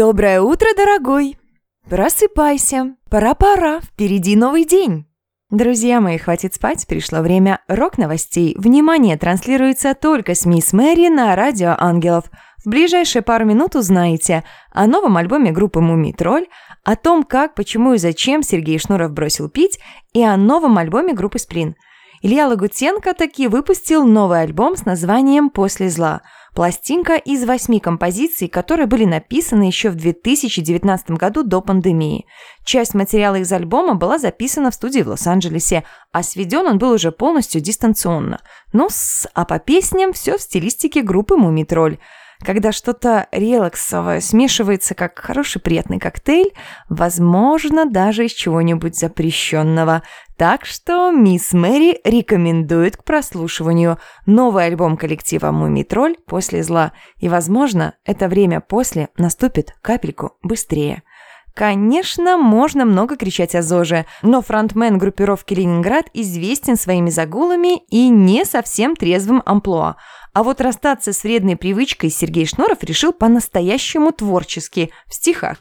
Доброе утро, дорогой! Просыпайся, пора-пора, впереди новый день. Друзья мои, хватит спать, пришло время рок-новостей. Внимание, транслируется только с Мисс Мэри на Радио Ангелов. В ближайшие пару минут узнаете о новом альбоме группы «Мумий Тролль», о том, как, почему и зачем Сергей Шнуров бросил пить, и о новом альбоме группы «Сплин». Илья Лагутенко таки выпустил новый альбом с названием «После зла». Пластинка из восьми композиций, которые были написаны еще в 2019 году до пандемии. Часть материала из альбома была записана в студии в Лос-Анджелесе, а сведен он был уже полностью дистанционно. Ну, а по песням все в стилистике группы «Мумий Тролль» когда что-то релаксовое смешивается как хороший приятный коктейль, возможно, даже из чего-нибудь запрещенного. Так что мисс Мэри рекомендует к прослушиванию новый альбом коллектива «Мумий Тролль» после зла. И, возможно, это время после наступит капельку быстрее. Конечно, можно много кричать о ЗОЖе, но фронтмен группировки «Ленинград» известен своими загулами и не совсем трезвым амплуа. А вот расстаться с вредной привычкой Сергей Шнуров решил по-настоящему творчески, в стихах.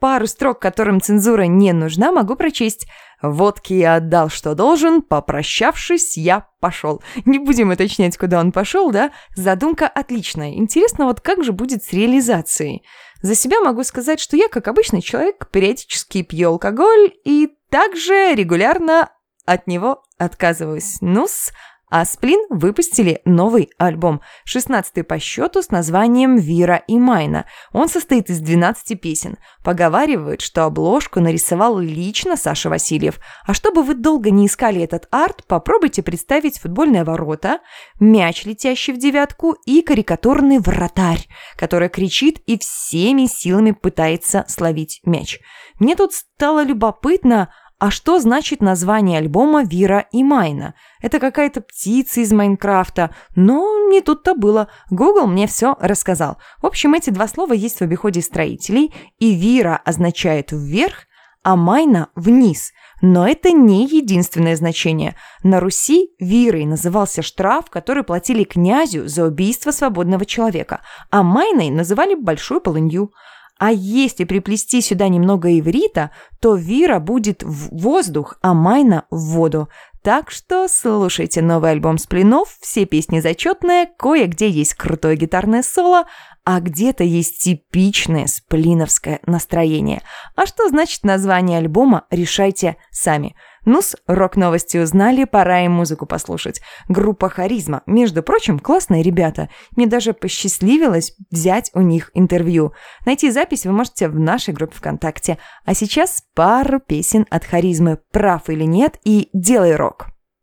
Пару строк, которым цензура не нужна, могу прочесть. «Водки я отдал, что должен, попрощавшись, я пошел». Не будем уточнять, куда он пошел, да? Задумка отличная. Интересно, вот как же будет с реализацией? За себя могу сказать, что я, как обычный человек, периодически пью алкоголь и также регулярно от него отказываюсь. Ну-с, а Сплин выпустили новый альбом, 16-й по счету с названием «Вира и Майна». Он состоит из 12 песен. Поговаривают, что обложку нарисовал лично Саша Васильев. А чтобы вы долго не искали этот арт, попробуйте представить футбольные ворота, мяч, летящий в девятку, и карикатурный вратарь, который кричит и всеми силами пытается словить мяч. Мне тут стало любопытно, а что значит название альбома «Вира и Майна»? Это какая-то птица из Майнкрафта. Но не тут-то было. Google мне все рассказал. В общем, эти два слова есть в обиходе строителей, и «Вира» означает «вверх», а «Майна» – «вниз». Но это не единственное значение. На Руси вирой назывался штраф, который платили князю за убийство свободного человека, а майной называли большую полынью – а если приплести сюда немного иврита, то Вира будет в воздух, а Майна в воду. Так что слушайте новый альбом Сплинов, все песни зачетные, кое-где есть крутое гитарное соло, а где-то есть типичное сплиновское настроение. А что значит название альбома, решайте сами. Ну-с, рок-новости узнали, пора им музыку послушать. Группа «Харизма», между прочим, классные ребята. Мне даже посчастливилось взять у них интервью. Найти запись вы можете в нашей группе ВКонтакте. А сейчас пару песен от «Харизмы» «Прав или нет» и «Делай рок».